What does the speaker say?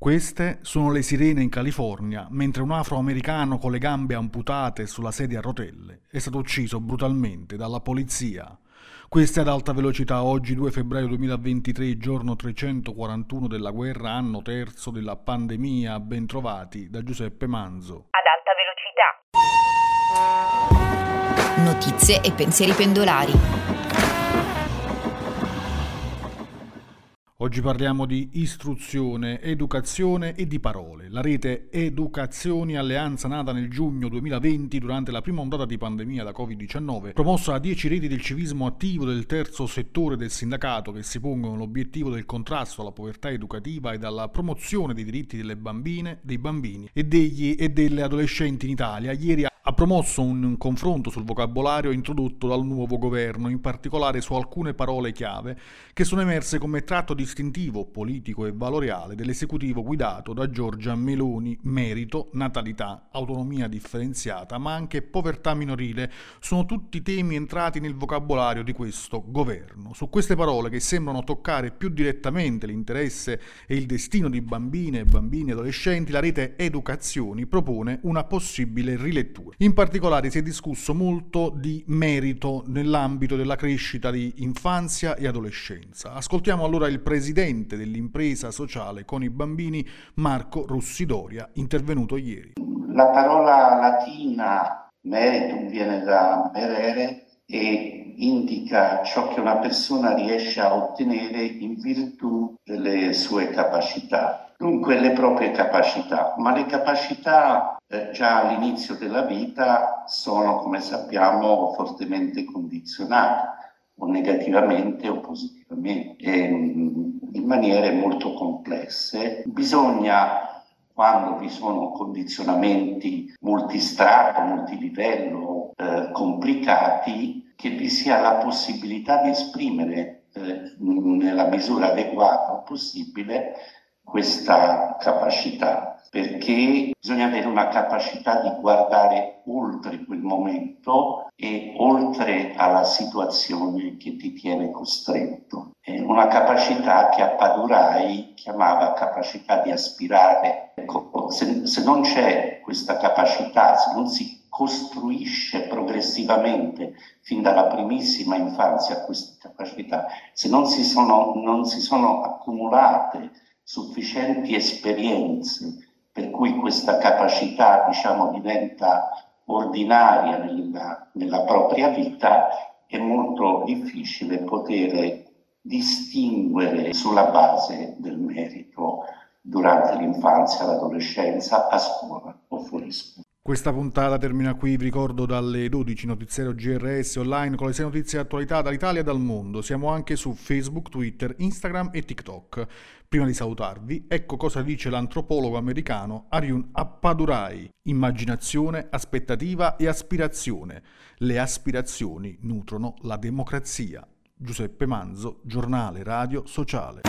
Queste sono le sirene in California, mentre un afroamericano con le gambe amputate sulla sedia a rotelle è stato ucciso brutalmente dalla polizia. Queste ad alta velocità oggi 2 febbraio 2023, giorno 341 della guerra, anno terzo della pandemia, bentrovati da Giuseppe Manzo. Ad alta velocità. Notizie e pensieri pendolari. Oggi parliamo di istruzione, educazione e di parole. La rete Educazioni Alleanza, nata nel giugno 2020 durante la prima ondata di pandemia da Covid-19, promossa a 10 reti del civismo attivo del terzo settore del sindacato che si pongono l'obiettivo del contrasto alla povertà educativa e dalla promozione dei diritti delle bambine, dei bambini e degli e delle adolescenti in Italia. Ieri ha promosso un confronto sul vocabolario introdotto dal nuovo governo, in particolare su alcune parole chiave che sono emerse come tratto distintivo politico e valoriale dell'esecutivo guidato da Giorgia Meloni. Merito, natalità, autonomia differenziata, ma anche povertà minorile sono tutti temi entrati nel vocabolario di questo governo. Su queste parole che sembrano toccare più direttamente l'interesse e il destino di bambine, bambini e adolescenti, la rete Educazioni propone una possibile rilettura. In particolare si è discusso molto di merito nell'ambito della crescita di infanzia e adolescenza. Ascoltiamo allora il presidente dell'impresa sociale con i bambini, Marco Russidoria, intervenuto ieri. La parola latina meritum viene da merere e indica ciò che una persona riesce a ottenere in virtù delle sue capacità. Dunque le proprie capacità, ma le capacità eh, già all'inizio della vita sono, come sappiamo, fortemente condizionate o negativamente o positivamente, in maniere molto complesse. Bisogna, quando vi sono condizionamenti multistrato, multilivello, eh, complicati, che vi sia la possibilità di esprimere eh, nella misura adeguata possibile questa capacità, perché bisogna avere una capacità di guardare oltre quel momento e oltre alla situazione che ti tiene costretto. È una capacità che a Padurai chiamava capacità di aspirare. Ecco, se, se non c'è questa capacità, se non si costruisce progressivamente fin dalla primissima infanzia queste capacità, se non si sono, non si sono accumulate sufficienti esperienze per cui questa capacità diciamo, diventa ordinaria nella, nella propria vita, è molto difficile poter distinguere sulla base del merito durante l'infanzia, l'adolescenza, a scuola o fuori. Questa puntata termina qui, vi ricordo dalle 12 notiziero GRS online con le 6 notizie di attualità dall'Italia e dal mondo. Siamo anche su Facebook, Twitter, Instagram e TikTok. Prima di salutarvi, ecco cosa dice l'antropologo americano Aryun Appadurai. Immaginazione, aspettativa e aspirazione. Le aspirazioni nutrono la democrazia. Giuseppe Manzo, giornale radio sociale.